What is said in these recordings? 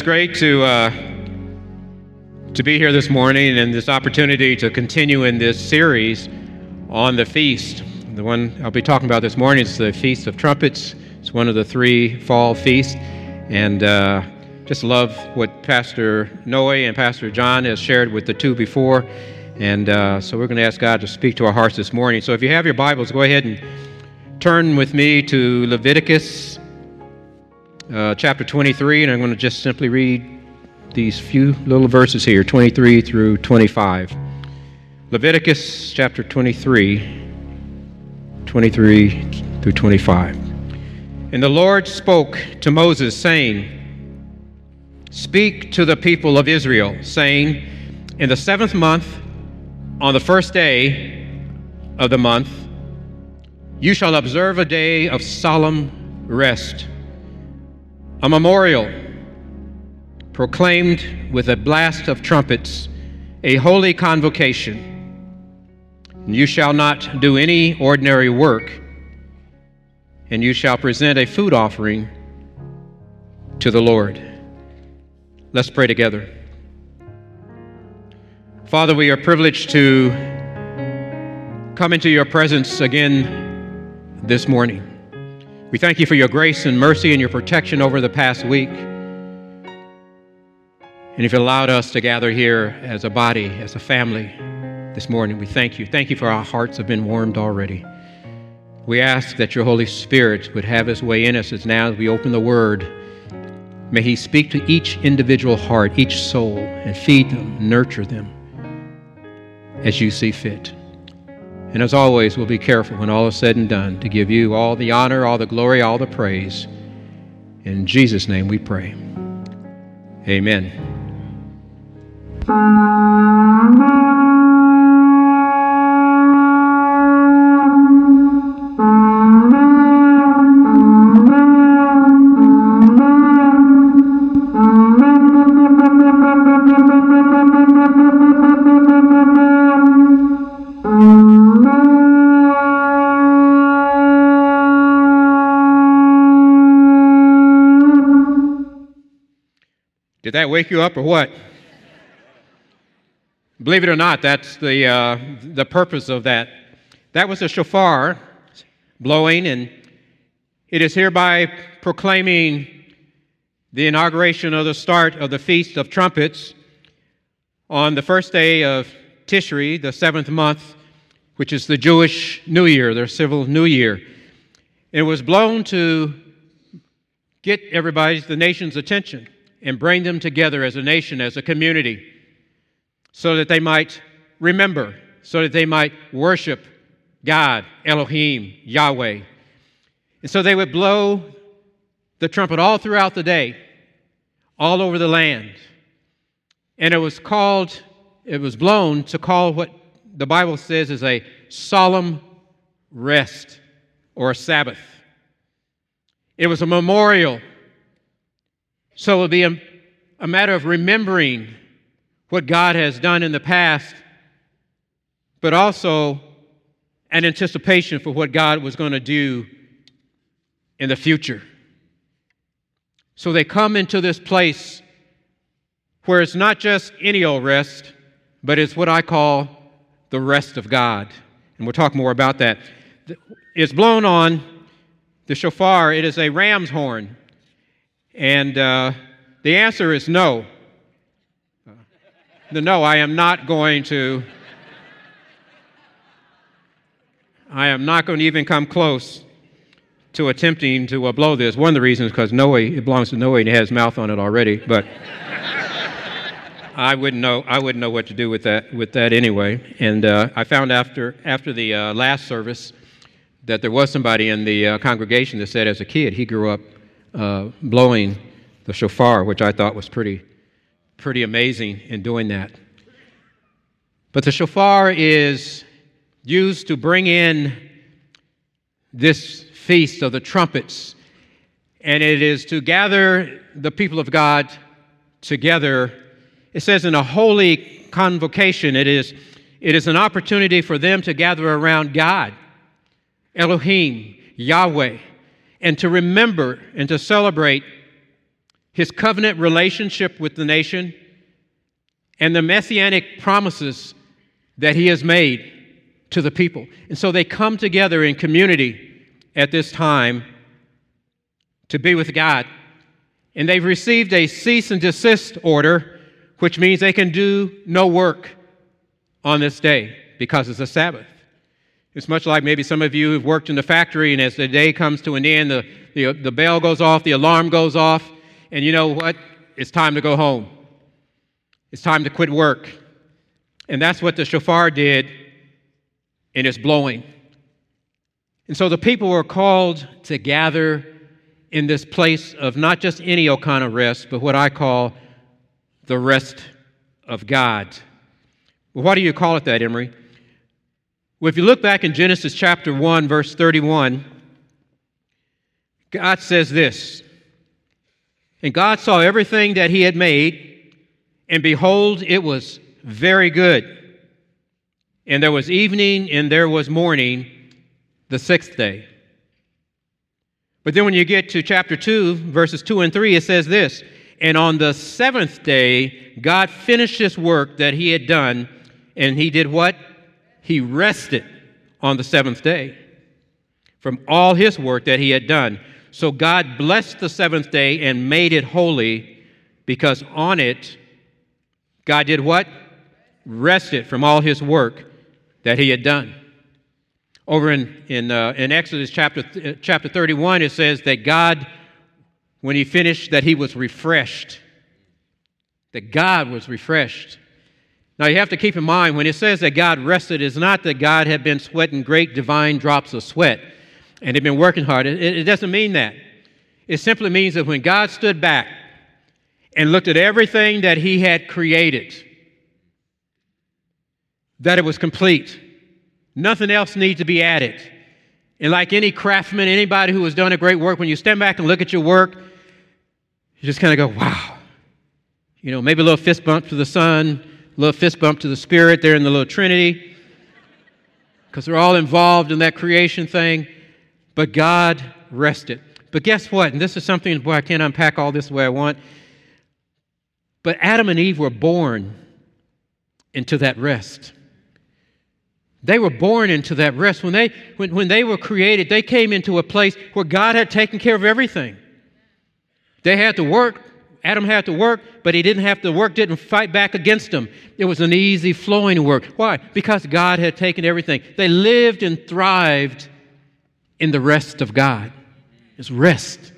it's great to uh, to be here this morning and this opportunity to continue in this series on the feast. The one I'll be talking about this morning is the Feast of Trumpets. It's one of the three fall feasts, and uh, just love what Pastor Noe and Pastor John has shared with the two before. And uh, so we're going to ask God to speak to our hearts this morning. So if you have your Bibles, go ahead and turn with me to Leviticus uh, chapter 23, and I'm going to just simply read these few little verses here 23 through 25. Leviticus chapter 23, 23 through 25. And the Lord spoke to Moses, saying, Speak to the people of Israel, saying, In the seventh month, on the first day of the month, you shall observe a day of solemn rest a memorial proclaimed with a blast of trumpets, a holy convocation. You shall not do any ordinary work, and you shall present a food offering to the Lord. Let's pray together. Father, we are privileged to come into your presence again this morning. We thank you for your grace and mercy and your protection over the past week. And if you allowed us to gather here as a body, as a family this morning, we thank you. Thank you for our hearts have been warmed already. We ask that your Holy Spirit would have his way in us as now as we open the Word. May he speak to each individual heart, each soul, and feed them, nurture them as you see fit. And as always, we'll be careful when all is said and done to give you all the honor, all the glory, all the praise. In Jesus' name we pray. Amen. Did that wake you up or what? Believe it or not, that's the, uh, the purpose of that. That was a shofar blowing, and it is hereby proclaiming the inauguration of the start of the Feast of Trumpets on the first day of Tishri, the seventh month, which is the Jewish New Year, their civil New Year. It was blown to get everybody's, the nation's attention and bring them together as a nation, as a community, so that they might remember, so that they might worship God, Elohim, Yahweh. And so they would blow the trumpet all throughout the day, all over the land. And it was called, it was blown to call what the Bible says is a solemn rest or a Sabbath. It was a memorial so it will be a, a matter of remembering what God has done in the past, but also an anticipation for what God was going to do in the future. So they come into this place where it's not just any old rest, but it's what I call the rest of God. And we'll talk more about that. It's blown on the shofar, it is a ram's horn. And uh, the answer is no. Uh, no, I am not going to. I am not going to even come close to attempting to uh, blow this. One of the reasons because Noe, it belongs to Noe and he has mouth on it already, but I wouldn't know. I wouldn't know what to do with that. With that anyway. And uh, I found after after the uh, last service that there was somebody in the uh, congregation that said, as a kid, he grew up uh, blowing the shofar, which I thought was pretty, pretty amazing in doing that. But the shofar is used to bring in this feast of the trumpets, and it is to gather the people of God together. It says in a holy convocation, it is, it is an opportunity for them to gather around God, Elohim, Yahweh, and to remember and to celebrate his covenant relationship with the nation, and the messianic promises that he has made to the people. And so they come together in community at this time to be with God. And they've received a cease and desist order, which means they can do no work on this day because it's a Sabbath. It's much like maybe some of you who've worked in the factory, and as the day comes to an end, the, the, the bell goes off, the alarm goes off, and you know what? It's time to go home. It's time to quit work. And that's what the shofar did, and it's blowing. And so the people were called to gather in this place of not just any of rest, but what I call the rest of God. Well, why do you call it that, Emery? Well, if you look back in Genesis chapter 1, verse 31, God says this And God saw everything that he had made, and behold, it was very good. And there was evening and there was morning the sixth day. But then when you get to chapter 2, verses 2 and 3, it says this And on the seventh day, God finished his work that he had done, and he did what? He rested on the seventh day from all his work that he had done. So God blessed the seventh day and made it holy because on it, God did what? Rested from all his work that he had done. Over in, in, uh, in Exodus chapter, uh, chapter 31, it says that God, when he finished, that he was refreshed. That God was refreshed. Now, you have to keep in mind when it says that God rested, it's not that God had been sweating great divine drops of sweat and had been working hard. It, it doesn't mean that. It simply means that when God stood back and looked at everything that He had created, that it was complete. Nothing else needs to be added. And like any craftsman, anybody who has done a great work, when you stand back and look at your work, you just kind of go, wow. You know, maybe a little fist bump to the sun, little fist bump to the Spirit there in the little Trinity, because they're all involved in that creation thing. But God rested. But guess what? And this is something, boy, I can't unpack all this the way I want. But Adam and Eve were born into that rest. They were born into that rest. When they, when, when they were created, they came into a place where God had taken care of everything. They had to work, Adam had to work, but he didn't have to work, didn't fight back against him. It was an easy flowing work. Why? Because God had taken everything. They lived and thrived in the rest of God. It's rest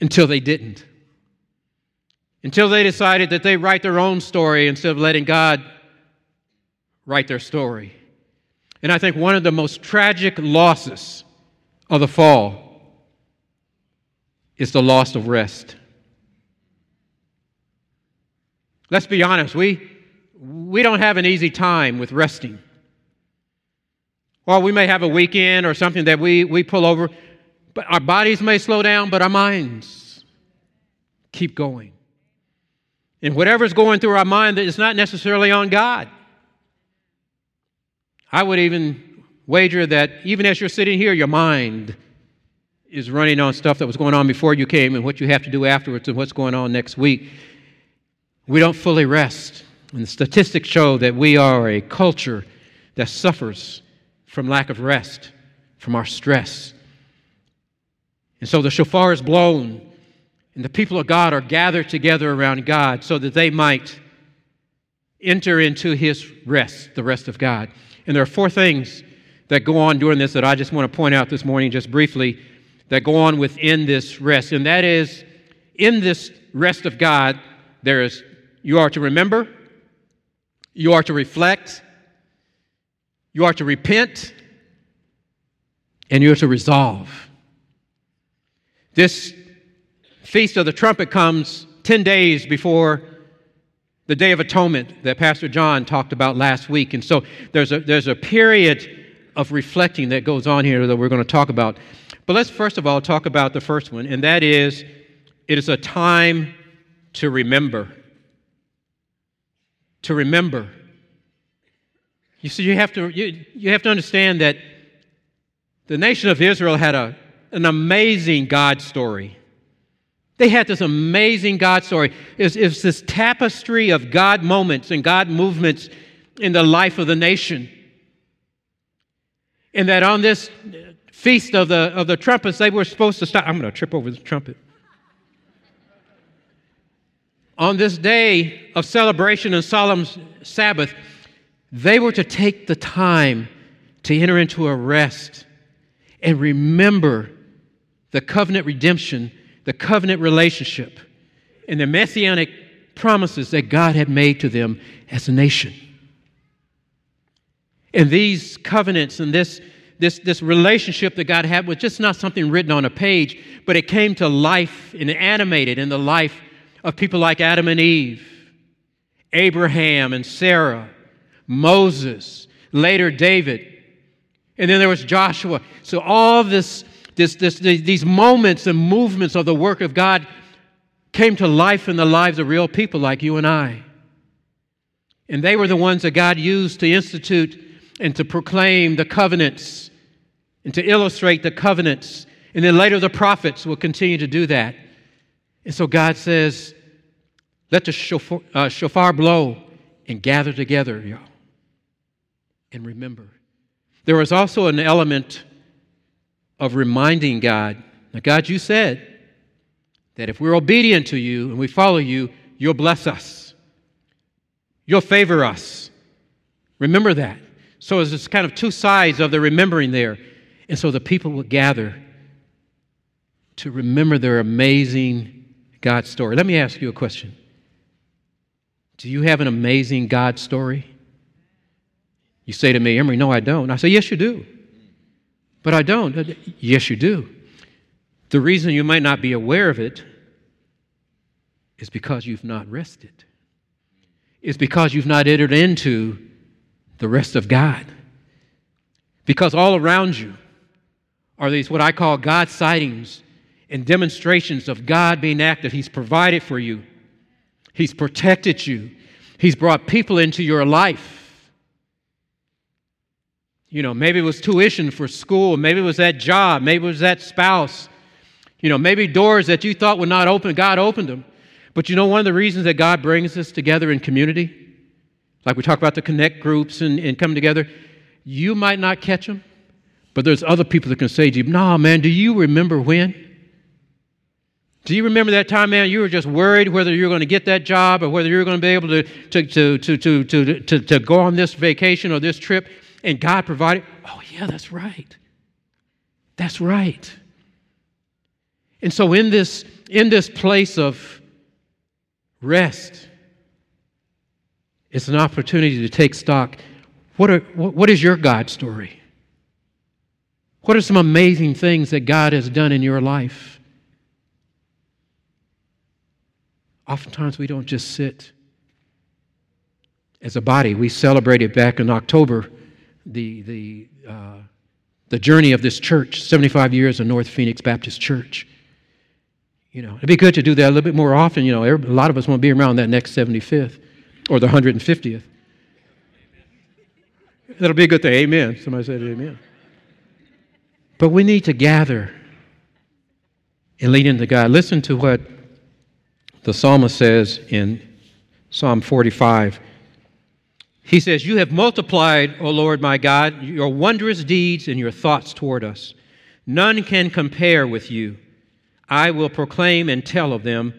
until they didn't. Until they decided that they write their own story instead of letting God write their story. And I think one of the most tragic losses of the fall is the loss of rest. Let's be honest, we, we don't have an easy time with resting. Well, we may have a weekend or something that we, we pull over, but our bodies may slow down, but our minds keep going. And whatever's going through our mind that is not necessarily on God. I would even wager that even as you're sitting here, your mind is running on stuff that was going on before you came and what you have to do afterwards and what's going on next week we don't fully rest. And the statistics show that we are a culture that suffers from lack of rest, from our stress. And so the shofar is blown, and the people of God are gathered together around God so that they might enter into his rest, the rest of God. And there are four things that go on during this that I just want to point out this morning, just briefly, that go on within this rest. And that is, in this rest of God, there is you are to remember, you are to reflect, you are to repent, and you are to resolve. This Feast of the Trumpet comes 10 days before the Day of Atonement that Pastor John talked about last week. And so there's a, there's a period of reflecting that goes on here that we're going to talk about. But let's first of all talk about the first one, and that is it is a time to remember to remember. You see, you have to, you, you have to understand that the nation of Israel had a, an amazing God story. They had this amazing God story. It's, it's this tapestry of God moments and God movements in the life of the nation. And that on this feast of the, of the trumpets, they were supposed to stop. I'm going to trip over the trumpet. On this day of celebration and solemn Sabbath, they were to take the time to enter into a rest and remember the covenant redemption, the covenant relationship, and the messianic promises that God had made to them as a nation. And these covenants and this, this, this relationship that God had was just not something written on a page, but it came to life and animated in the life of people like Adam and Eve, Abraham and Sarah, Moses, later David, and then there was Joshua. So all this, this, this, these moments and movements of the work of God came to life in the lives of real people like you and I. And they were the ones that God used to institute and to proclaim the covenants and to illustrate the covenants. And then later the prophets will continue to do that. And so God says, let the shofar, uh, shofar blow and gather together, y'all. And remember. There was also an element of reminding God, now, God, you said that if we're obedient to you and we follow you, you'll bless us, you'll favor us. Remember that. So it's kind of two sides of the remembering there. And so the people would gather to remember their amazing God story. Let me ask you a question Do you have an amazing God story? You say to me, Emery, no, I don't. I say, yes, you do. But I don't. Uh, yes, you do. The reason you might not be aware of it is because you've not rested. It's because you've not entered into the rest of God. Because all around you are these, what I call God sightings and demonstrations of God being active. He's provided for you, He's protected you, He's brought people into your life you know, maybe it was tuition for school, maybe it was that job, maybe it was that spouse. You know, maybe doors that you thought would not open, God opened them. But you know, one of the reasons that God brings us together in community, like we talk about the connect groups and, and coming together, you might not catch them, but there's other people that can say to you, nah, man, do you remember when? Do you remember that time, man, you were just worried whether you were going to get that job or whether you were going to be able to, to, to, to, to, to, to, to go on this vacation or this trip? and God provided. Oh, yeah, that's right. That's right. And so in this, in this place of rest, it's an opportunity to take stock. What, are, what is your God story? What are some amazing things that God has done in your life? Oftentimes we don't just sit as a body. We celebrated back in October the, the, uh, the journey of this church, 75 years of North Phoenix Baptist Church. You know, it'd be good to do that a little bit more often. You know, a lot of us want to be around that next 75th or the 150th. That'll be a good thing. Amen. Somebody said amen. But we need to gather and lean into God. Listen to what the psalmist says in Psalm 45. He says, You have multiplied, O Lord my God, your wondrous deeds and your thoughts toward us. None can compare with you. I will proclaim and tell of them,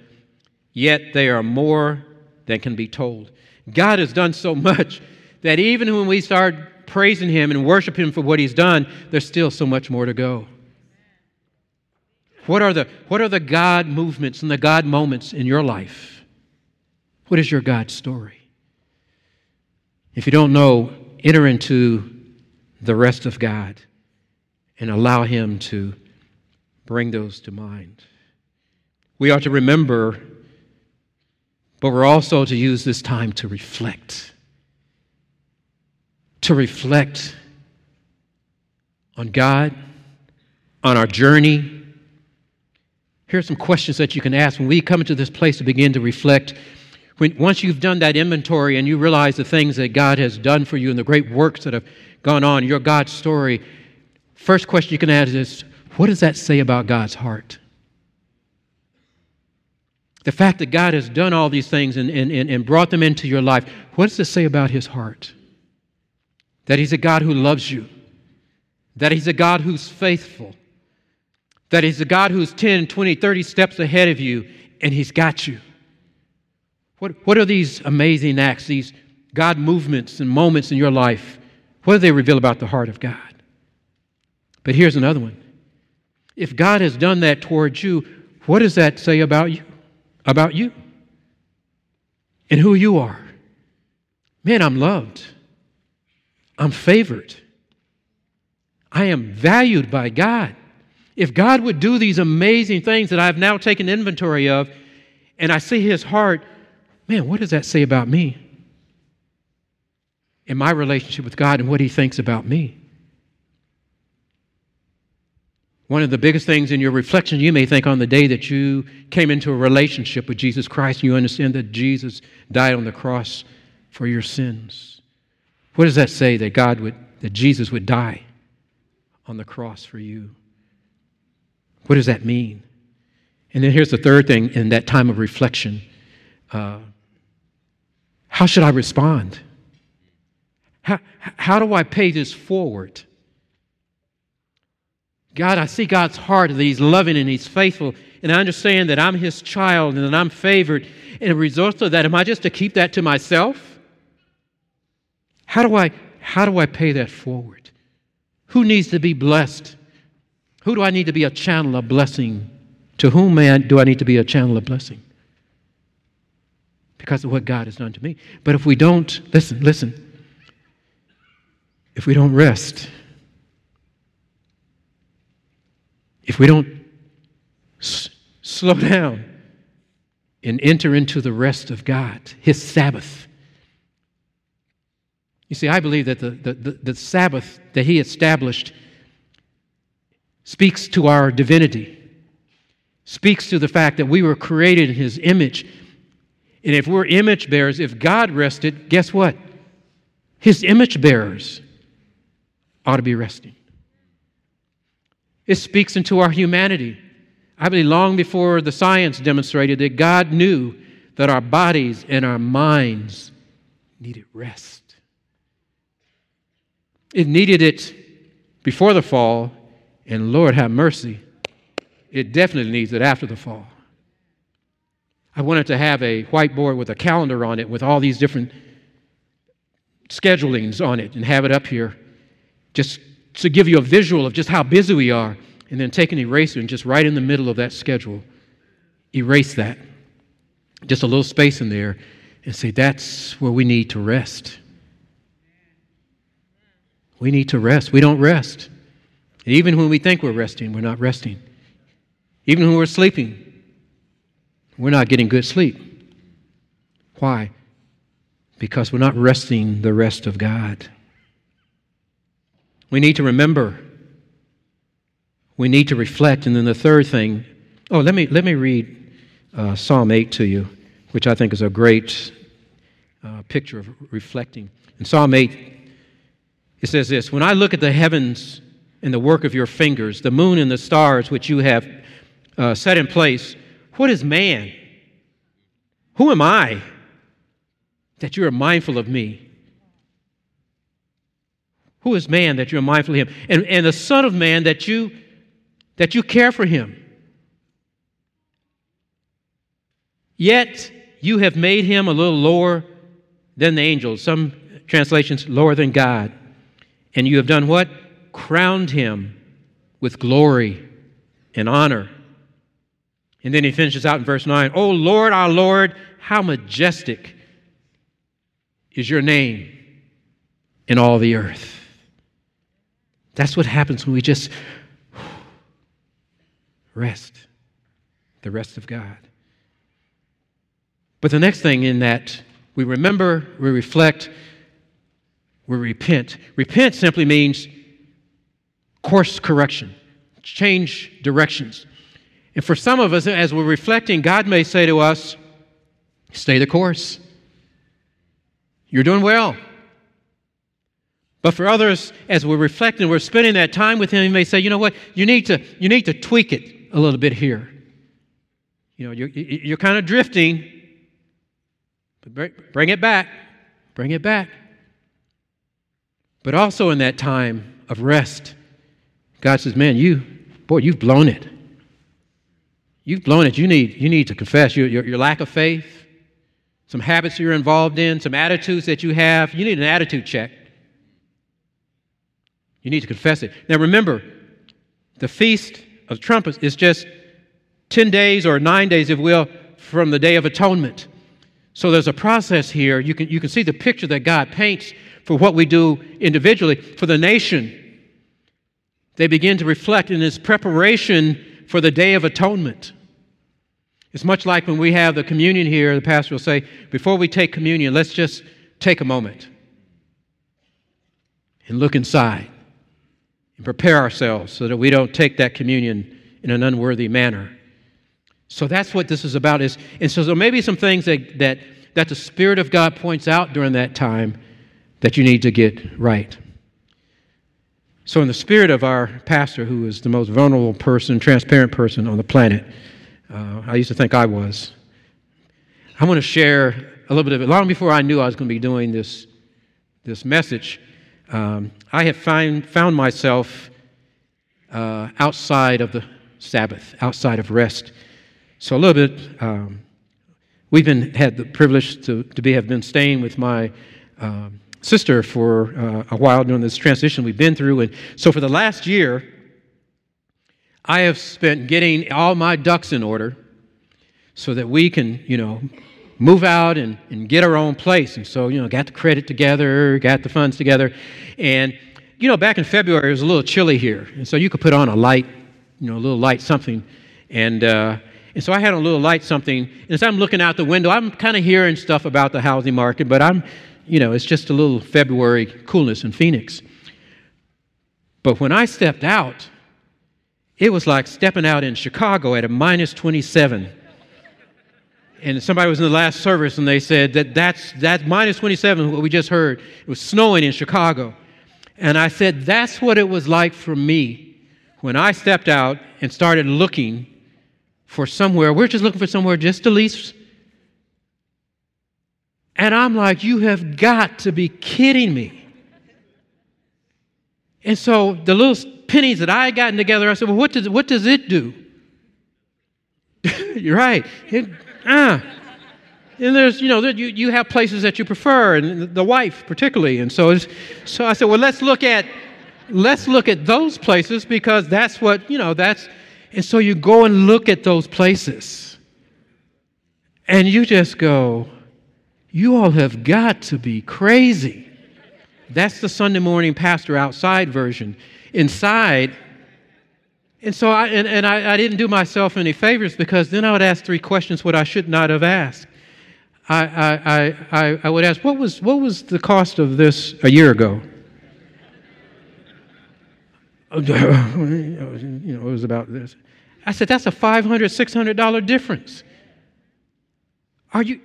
yet they are more than can be told. God has done so much that even when we start praising Him and worship Him for what He's done, there's still so much more to go. What are the, what are the God movements and the God moments in your life? What is your God story? If you don't know, enter into the rest of God and allow Him to bring those to mind. We are to remember, but we're also to use this time to reflect. To reflect on God, on our journey. Here are some questions that you can ask when we come into this place to begin to reflect when, once you've done that inventory and you realize the things that God has done for you and the great works that have gone on, your God story, first question you can ask is what does that say about God's heart? the fact that God has done all these things and, and, and brought them into your life, what does it say about his heart? That he's a God who loves you, that he's a God who's faithful, that he's a God who's 10, 20, 30 steps ahead of you, and he's got you. What, what are these amazing acts, these God movements and moments in your life? What do they reveal about the heart of God? But here's another one. If God has done that towards you, what does that say about you? About you and who you are. Man, I'm loved. I'm favored. I am valued by God. If God would do these amazing things that I've now taken inventory of, and I see His heart, man, what does that say about me? In my relationship with God and what He thinks about me. One of the biggest things in your reflection, you may think on the day that you came into a relationship with Jesus Christ and you understand that Jesus died on the cross for your sins. What does that say that God would, that Jesus would die on the cross for you? What does that mean? And then here's the third thing in that time of reflection uh, how should I respond? How, how do I pay this forward? God, I see God's heart that He's loving and He's faithful, and I understand that I'm His child and that I'm favored. And a result of that, am I just to keep that to myself? How do I how do I pay that forward? Who needs to be blessed? Who do I need to be a channel of blessing? To whom man do I need to be a channel of blessing? Because of what God has done to me. But if we don't, listen, listen. If we don't rest, if we don't s- slow down and enter into the rest of God, His Sabbath. You see, I believe that the, the, the, the Sabbath that He established speaks to our divinity, speaks to the fact that we were created in His image. And if we're image bearers, if God rested, guess what? His image bearers ought to be resting. It speaks into our humanity. I believe long before the science demonstrated that God knew that our bodies and our minds needed rest. It needed it before the fall, and Lord have mercy, it definitely needs it after the fall. I wanted to have a whiteboard with a calendar on it with all these different schedulings on it and have it up here just to give you a visual of just how busy we are, and then take an eraser and just right in the middle of that schedule, erase that. Just a little space in there, and say, that's where we need to rest. We need to rest. We don't rest. And even when we think we're resting, we're not resting. Even when we're sleeping, we're not getting good sleep. Why? Because we're not resting the rest of God. We need to remember. We need to reflect. And then the third thing, oh, let me, let me read uh, Psalm 8 to you, which I think is a great uh, picture of reflecting. In Psalm 8, it says this When I look at the heavens and the work of your fingers, the moon and the stars which you have uh, set in place, what is man? Who am I that you are mindful of me? Who is man that you're mindful of him? And, and the Son of Man that you that you care for him. Yet you have made him a little lower than the angels, some translations lower than God. And you have done what? Crowned him with glory and honor. And then he finishes out in verse 9 Oh Lord, our Lord, how majestic is your name in all the earth. That's what happens when we just rest, the rest of God. But the next thing in that, we remember, we reflect, we repent. Repent simply means course correction, change directions. And for some of us, as we're reflecting, God may say to us, Stay the course. You're doing well. But for others, as we're reflecting, we're spending that time with Him, He may say, you know what, you need to, you need to tweak it a little bit here. You know, you're, you're kind of drifting, but bring it back. Bring it back. But also in that time of rest, God says, Man, you, boy, you've blown it. You've blown it. You need, you need to confess your, your, your lack of faith, some habits you're involved in, some attitudes that you have. You need an attitude check. You need to confess it. Now remember, the Feast of Trumpets is just 10 days or nine days, if will, from the Day of Atonement. So there's a process here. You can, you can see the picture that God paints for what we do individually. For the nation, they begin to reflect in this preparation for the Day of Atonement. It's much like when we have the communion here, the pastor will say, before we take communion, let's just take a moment and look inside and prepare ourselves so that we don't take that communion in an unworthy manner. So that's what this is about. Is and so there may be some things that, that that the Spirit of God points out during that time that you need to get right. So, in the spirit of our pastor, who is the most vulnerable person, transparent person on the planet, uh, I used to think I was. I want to share a little bit of it. Long before I knew I was going to be doing this, this message, um, I had find, found myself uh, outside of the Sabbath, outside of rest. So a little bit, um, we've been had the privilege to, to be have been staying with my um, sister for uh, a while during this transition we've been through, and so for the last year, I have spent getting all my ducks in order so that we can, you know, move out and, and get our own place. And so, you know, got the credit together, got the funds together. And, you know, back in February, it was a little chilly here. And so you could put on a light, you know, a little light something. And, uh, and so I had a little light something. And as I'm looking out the window, I'm kind of hearing stuff about the housing market, but I'm, you know, it's just a little February coolness in Phoenix. But when I stepped out, it was like stepping out in Chicago at a minus 27 and somebody was in the last service and they said that that's, that minus 27, what we just heard. It was snowing in Chicago. And I said, that's what it was like for me when I stepped out and started looking for somewhere. We're just looking for somewhere just to lease. And I'm like, you have got to be kidding me. And so the little pennies that I had gotten together, I said, well, what does, what does it do? You're right. It, ah. And there's, you know, you, you have places that you prefer, and the wife particularly. And so, so I said, well, let's look at, let's look at those places because that's what, you know, that's, and so you go and look at those places. And you just go, you all have got to be crazy. That's the Sunday morning pastor outside version. Inside, and so I, and, and I, I, didn't do myself any favors because then I would ask three questions what I should not have asked. I, I, I, I would ask, what was, what was the cost of this a year ago? you know, it was about this. I said, that's a $500, $600 difference. Are you?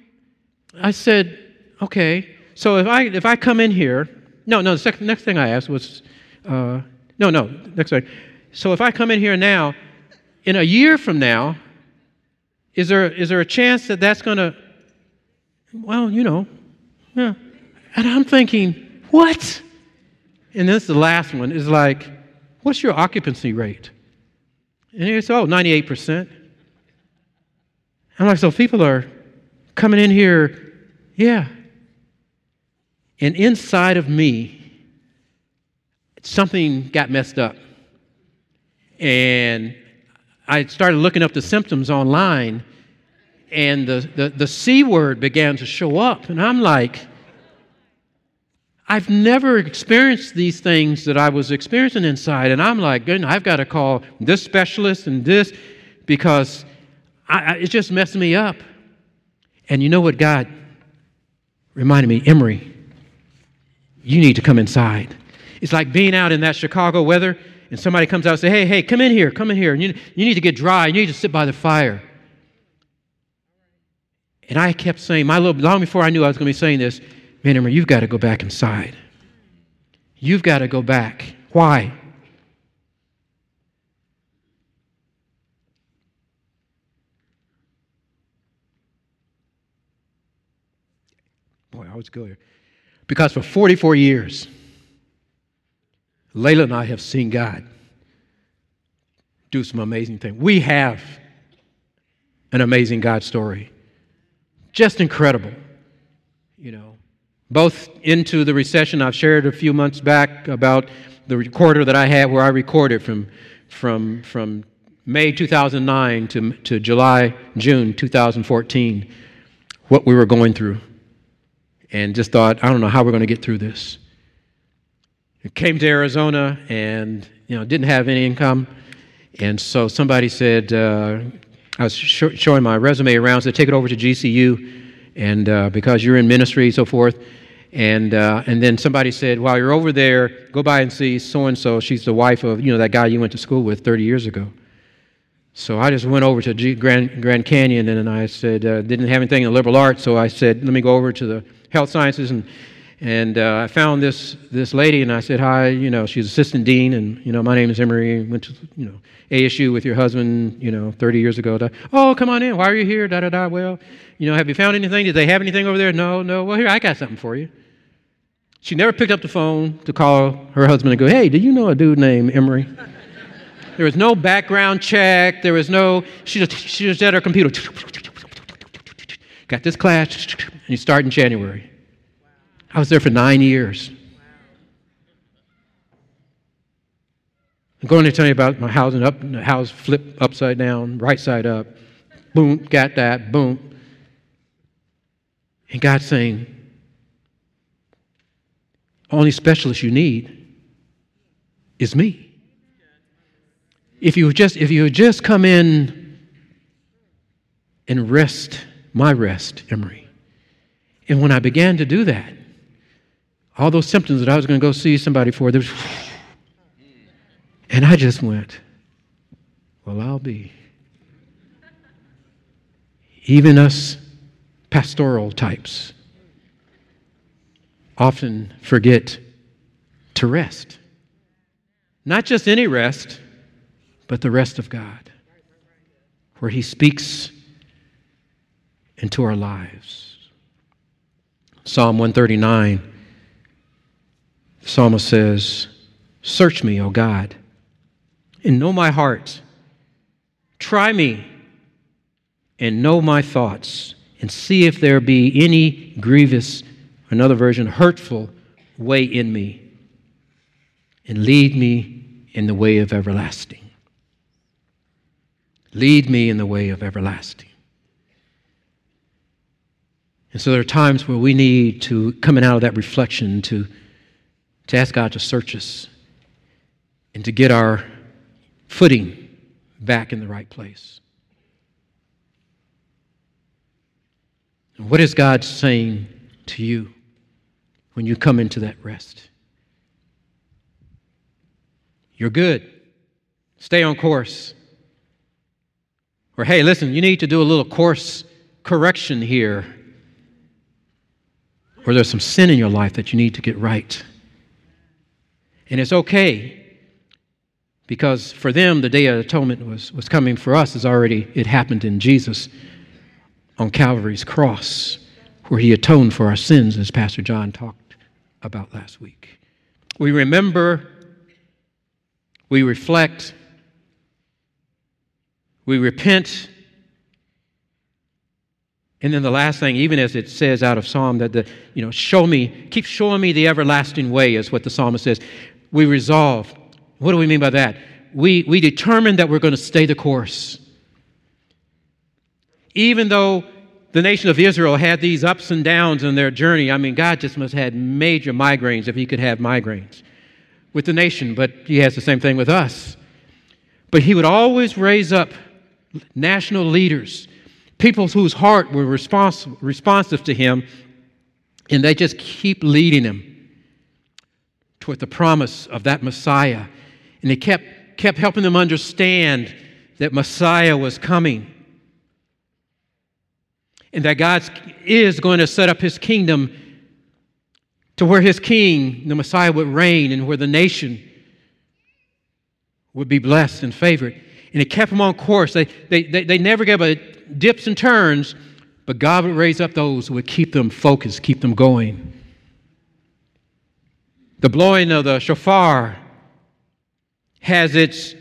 I said, okay. So if I, if I come in here, no, no, the second, next thing I asked was, uh, no, no, next thing. So if I come in here now, in a year from now, is there, is there a chance that that's going to, well, you know, yeah. And I'm thinking, what? And this is the last one, is like, what's your occupancy rate? And he said, oh, 98%. I'm like, so people are coming in here, yeah. And inside of me, something got messed up. And I started looking up the symptoms online, and the, the, the C word began to show up. And I'm like, I've never experienced these things that I was experiencing inside. And I'm like, I've got to call this specialist and this because I, it's just messing me up. And you know what God reminded me? Emery, you need to come inside. It's like being out in that Chicago weather and somebody comes out and say, hey, hey, come in here, come in here. And you, you need to get dry. You need to sit by the fire. And I kept saying, my little, long before I knew I was going to be saying this, man, Emma, you've got to go back inside. You've got to go back. Why? I always go here. Because for 44 years, Layla and I have seen God do some amazing things. We have an amazing God story. Just incredible. You know, both into the recession, I've shared a few months back about the recorder that I had where I recorded from, from, from May 2009 to, to July, June 2014, what we were going through. And just thought, I don't know how we're going to get through this. I came to Arizona and, you know, didn't have any income. And so somebody said, uh, I was sh- showing my resume around, said, take it over to GCU, and uh, because you're in ministry, so forth. And, uh, and then somebody said, while you're over there, go by and see so and so. She's the wife of, you know, that guy you went to school with 30 years ago. So I just went over to Grand, Grand Canyon and I said, uh, didn't have anything in liberal arts, so I said, let me go over to the health sciences. And, and uh, I found this, this lady and I said, hi, you know, she's assistant dean and, you know, my name is Emery, went to, you know, ASU with your husband, you know, 30 years ago. Da, Oh, come on in. Why are you here? Da, da, da. Well, you know, have you found anything? Did they have anything over there? No, no. Well, here, I got something for you. She never picked up the phone to call her husband and go, Hey, do you know a dude named Emery? there was no background check. There was no, she just, she just at her computer. Got this class, and you start in January. I was there for nine years. I'm going to tell you about my housing up, house flip upside down, right side up. Boom, got that, boom. And God's saying, only specialist you need is me. If you just if you just come in and rest my rest, Emery. And when I began to do that, all those symptoms that I was going to go see somebody for, there was, and I just went, well, I'll be. Even us pastoral types often forget to rest. Not just any rest, but the rest of God, where He speaks into our lives. Psalm 139, the psalmist says, Search me, O God, and know my heart. Try me and know my thoughts, and see if there be any grievous another version, hurtful way in me, and lead me in the way of everlasting. Lead me in the way of everlasting. And so there are times where we need to, coming out of that reflection, to, to ask God to search us and to get our footing back in the right place. And what is God saying to you? when you come into that rest. You're good. Stay on course. Or, hey, listen, you need to do a little course correction here. Or there's some sin in your life that you need to get right. And it's okay because for them, the day of atonement was, was coming. For us, it's already, it happened in Jesus on Calvary's cross, where he atoned for our sins, as Pastor John talked about last week. We remember, we reflect, we repent. And then the last thing, even as it says out of Psalm, that the, you know, show me, keep showing me the everlasting way, is what the psalmist says. We resolve. What do we mean by that? We, we determine that we're going to stay the course. Even though the nation of Israel had these ups and downs in their journey. I mean, God just must have had major migraines if he could have migraines with the nation, but he has the same thing with us. But he would always raise up national leaders, people whose heart were respons- responsive to him, and they just keep leading him toward the promise of that Messiah. And he kept, kept helping them understand that Messiah was coming and that God is going to set up his kingdom to where his king, the Messiah, would reign and where the nation would be blessed and favored. And it kept them on course. They, they, they, they never gave a dips and turns, But God would raise up those who would keep them focused, keep them going. The blowing of the shofar has its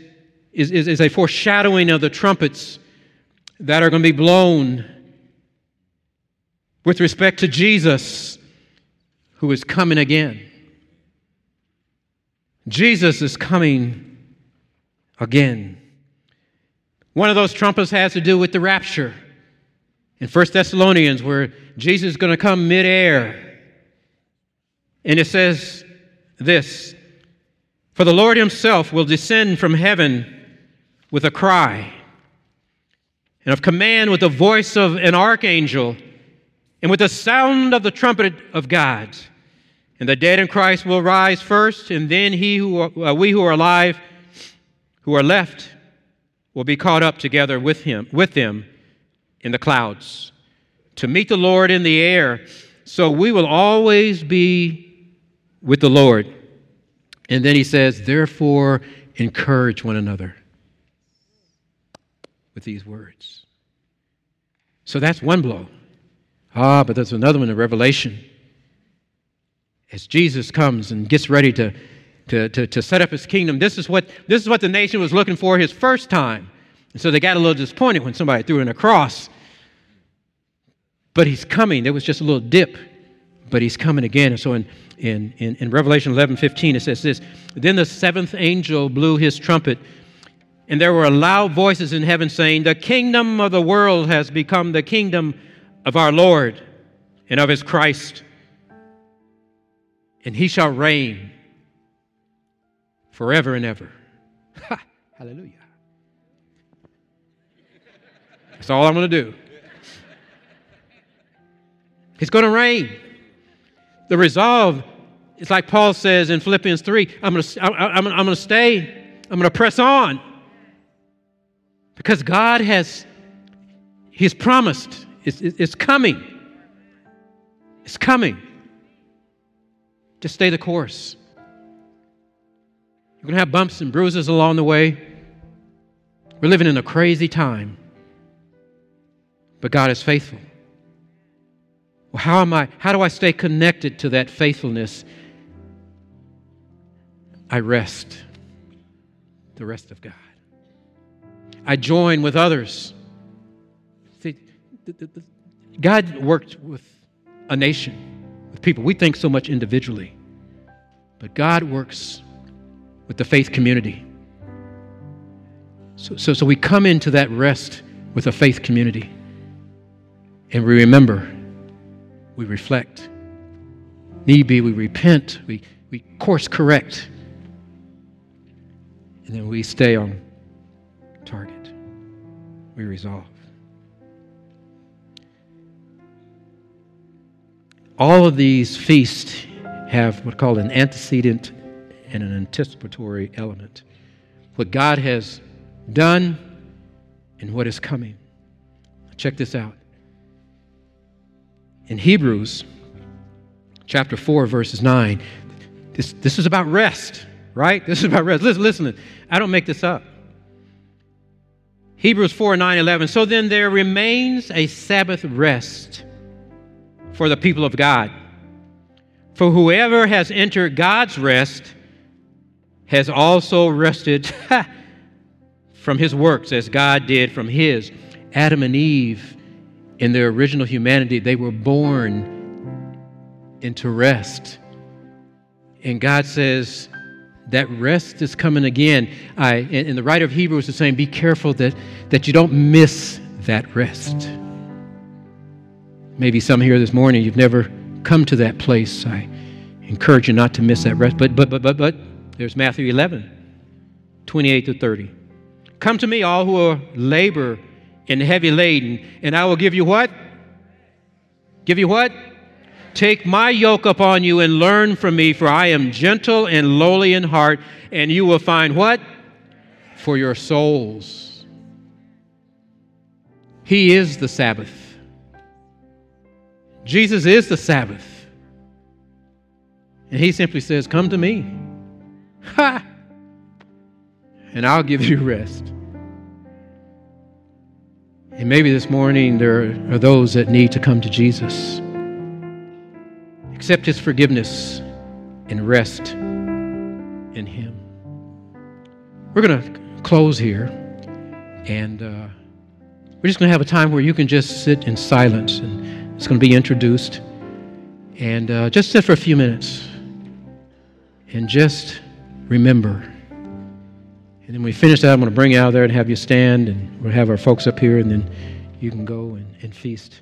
is, is, is a foreshadowing of the trumpets that are going to be blown with respect to Jesus who is coming again. Jesus is coming again. One of those trumpets has to do with the rapture in 1 Thessalonians, where Jesus is going to come midair. And it says this For the Lord himself will descend from heaven with a cry, and of command with the voice of an archangel, and with the sound of the trumpet of God. And the dead in Christ will rise first, and then he who, uh, we who are alive, who are left, will be caught up together with him, with them in the clouds, to meet the Lord in the air. So we will always be with the Lord. And then he says, therefore, encourage one another with these words. So that's one blow. Ah, but there's another one in Revelation. As Jesus comes and gets ready to to, to, to set up his kingdom. This is, what, this is what the nation was looking for his first time. And so they got a little disappointed when somebody threw in a cross. But he's coming. There was just a little dip, but he's coming again. And so in, in, in, in Revelation 11 15, it says this Then the seventh angel blew his trumpet, and there were loud voices in heaven saying, The kingdom of the world has become the kingdom of our Lord and of his Christ, and he shall reign forever and ever. Ha, hallelujah. That's all I'm going to do. It's going to rain. The resolve is like Paul says in Philippians 3 I'm going to, I'm, I'm going to stay, I'm going to press on. Because God has, He's promised, it's, it's coming. It's coming. Just stay the course. You're going to have bumps and bruises along the way. We're living in a crazy time. But God is faithful. Well, how am I how do I stay connected to that faithfulness? I rest. The rest of God. I join with others. See, God worked with a nation, with people. We think so much individually, but God works with the faith community. So, so, so we come into that rest with a faith community. And we remember, we reflect. Need be, we repent, we, we course correct. And then we stay on target. We resolve. All of these feasts have what's called an antecedent and an anticipatory element. What God has done and what is coming. Check this out. In Hebrews chapter 4, verses 9, this, this is about rest, right? This is about rest. Listen, listen, I don't make this up. Hebrews 4, 9, 11. So then there remains a Sabbath rest for the people of God. For whoever has entered God's rest has also rested from his works as God did from his. Adam and Eve, in their original humanity, they were born into rest. And God says, that rest is coming again. I, and the writer of Hebrews is saying, be careful that, that you don't miss that rest. Maybe some here this morning, you've never come to that place. I encourage you not to miss that rest. But, but, but, but, but, there's Matthew 11, 28 to 30. Come to me, all who are labor and heavy laden, and I will give you what? Give you what? Take my yoke upon you and learn from me, for I am gentle and lowly in heart, and you will find what? For your souls. He is the Sabbath. Jesus is the Sabbath. And he simply says, Come to me. Ha! And I'll give you rest. And maybe this morning there are those that need to come to Jesus, accept His forgiveness, and rest in Him. We're going to close here, and uh, we're just going to have a time where you can just sit in silence, and it's going to be introduced. And uh, just sit for a few minutes and just remember. And then we finish that, I'm going to bring you out there and have you stand, and we'll have our folks up here, and then you can go and, and feast.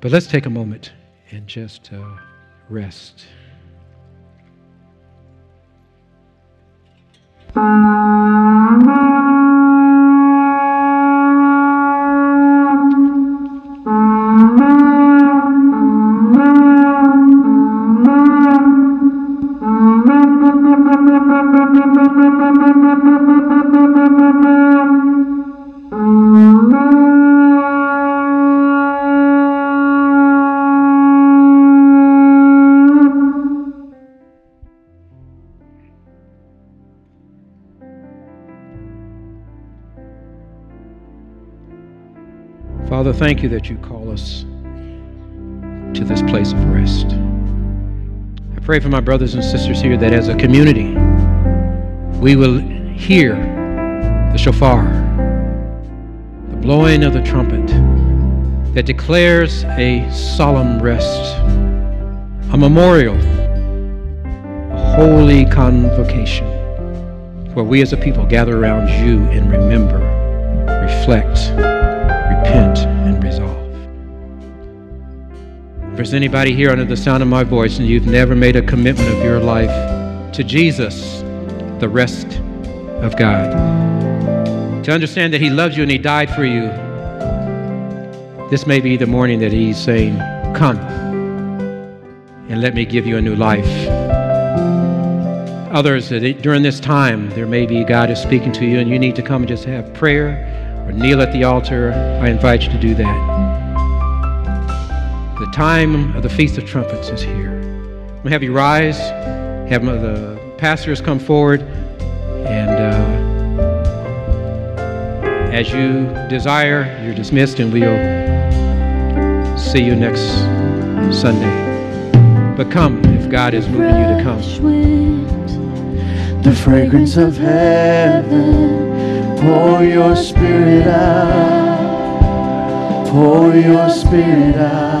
But let's take a moment and just uh, rest. Father, thank you that you call us to this place of rest. I pray for my brothers and sisters here that as a community, we will hear the shofar, the blowing of the trumpet that declares a solemn rest, a memorial, a holy convocation where we as a people gather around you and remember, reflect, repent there's anybody here under the sound of my voice and you've never made a commitment of your life to Jesus, the rest of God, to understand that He loves you and He died for you, this may be the morning that He's saying, Come and let me give you a new life. Others, that during this time, there may be God is speaking to you and you need to come and just have prayer or kneel at the altar, I invite you to do that. The time of the Feast of Trumpets is here. I'm going to have you rise, have the pastors come forward, and uh, as you desire, you're dismissed, and we'll see you next Sunday. But come if God is moving you to come. The fragrance of heaven Pour your spirit out. Pour your spirit out.